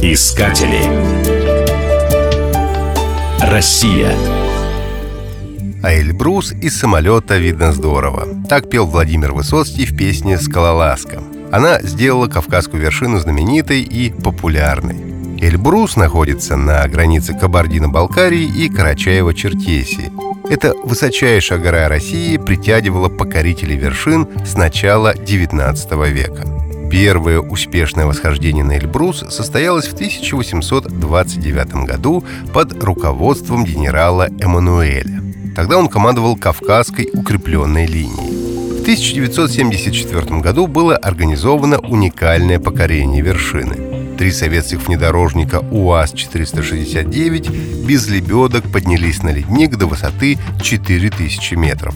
Искатели. Россия. А Эльбрус из самолета видно здорово. Так пел Владимир Высоцкий в песне «Скалолазка». Она сделала Кавказскую вершину знаменитой и популярной. Эльбрус находится на границе Кабардино-Балкарии и Карачаево-Черкесии. Это высочайшая гора России притягивала покорителей вершин с начала XIX века. Первое успешное восхождение на Эльбрус состоялось в 1829 году под руководством генерала Эммануэля. Тогда он командовал Кавказской укрепленной линией. В 1974 году было организовано уникальное покорение вершины. Три советских внедорожника УАЗ-469 без лебедок поднялись на ледник до высоты 4000 метров.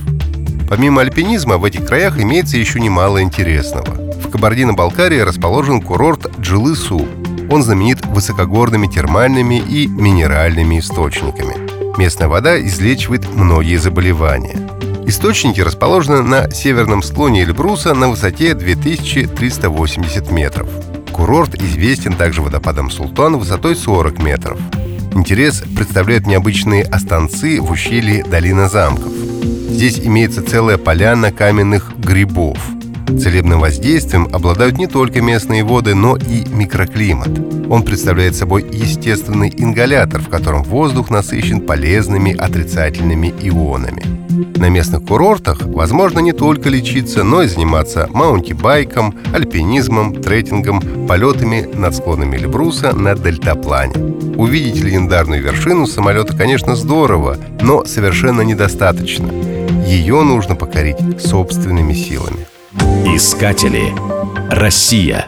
Помимо альпинизма в этих краях имеется еще немало интересного – в Кабардино-Балкарии расположен курорт Джилысу. Он знаменит высокогорными термальными и минеральными источниками. Местная вода излечивает многие заболевания. Источники расположены на северном склоне Эльбруса на высоте 2380 метров. Курорт известен также водопадом Султан высотой 40 метров. Интерес представляют необычные останцы в ущелье Долина замков. Здесь имеется целая поляна каменных грибов – Целебным воздействием обладают не только местные воды, но и микроклимат. Он представляет собой естественный ингалятор, в котором воздух насыщен полезными отрицательными ионами. На местных курортах возможно не только лечиться, но и заниматься маунти-байком, альпинизмом, трекингом, полетами над склонами Эльбруса на дельтаплане. Увидеть легендарную вершину самолета, конечно, здорово, но совершенно недостаточно. Ее нужно покорить собственными силами. Искатели. Россия.